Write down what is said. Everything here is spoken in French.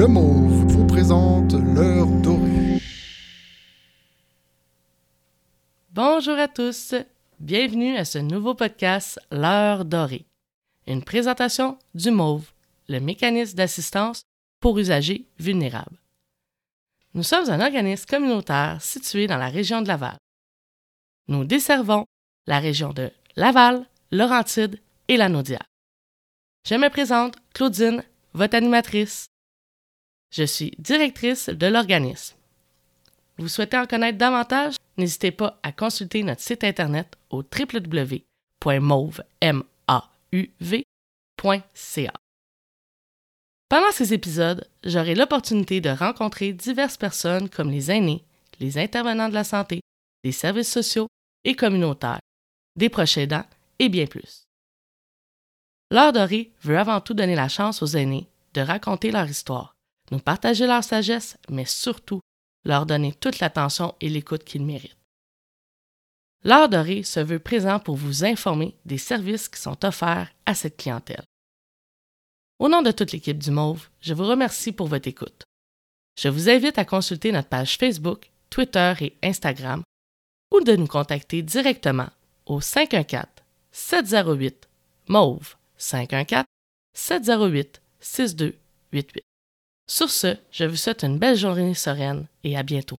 Le Mauve vous présente l'heure dorée. Bonjour à tous, bienvenue à ce nouveau podcast L'heure dorée, une présentation du Mauve, le mécanisme d'assistance pour usagers vulnérables. Nous sommes un organisme communautaire situé dans la région de Laval. Nous desservons la région de Laval, Laurentide et la Naudière. Je me présente Claudine, votre animatrice. Je suis directrice de l'organisme. Vous souhaitez en connaître davantage? N'hésitez pas à consulter notre site internet au www.mauve.ca. Pendant ces épisodes, j'aurai l'opportunité de rencontrer diverses personnes comme les aînés, les intervenants de la santé, des services sociaux et communautaires, des proches aidants et bien plus. L'heure dorée veut avant tout donner la chance aux aînés de raconter leur histoire, nous partager leur sagesse, mais surtout leur donner toute l'attention et l'écoute qu'ils méritent. L'heure dorée se veut présent pour vous informer des services qui sont offerts à cette clientèle. Au nom de toute l'équipe du Mauve, je vous remercie pour votre écoute. Je vous invite à consulter notre page Facebook, Twitter et Instagram ou de nous contacter directement au 514 708 Sur ce, je vous souhaite une belle journée sereine et à bientôt.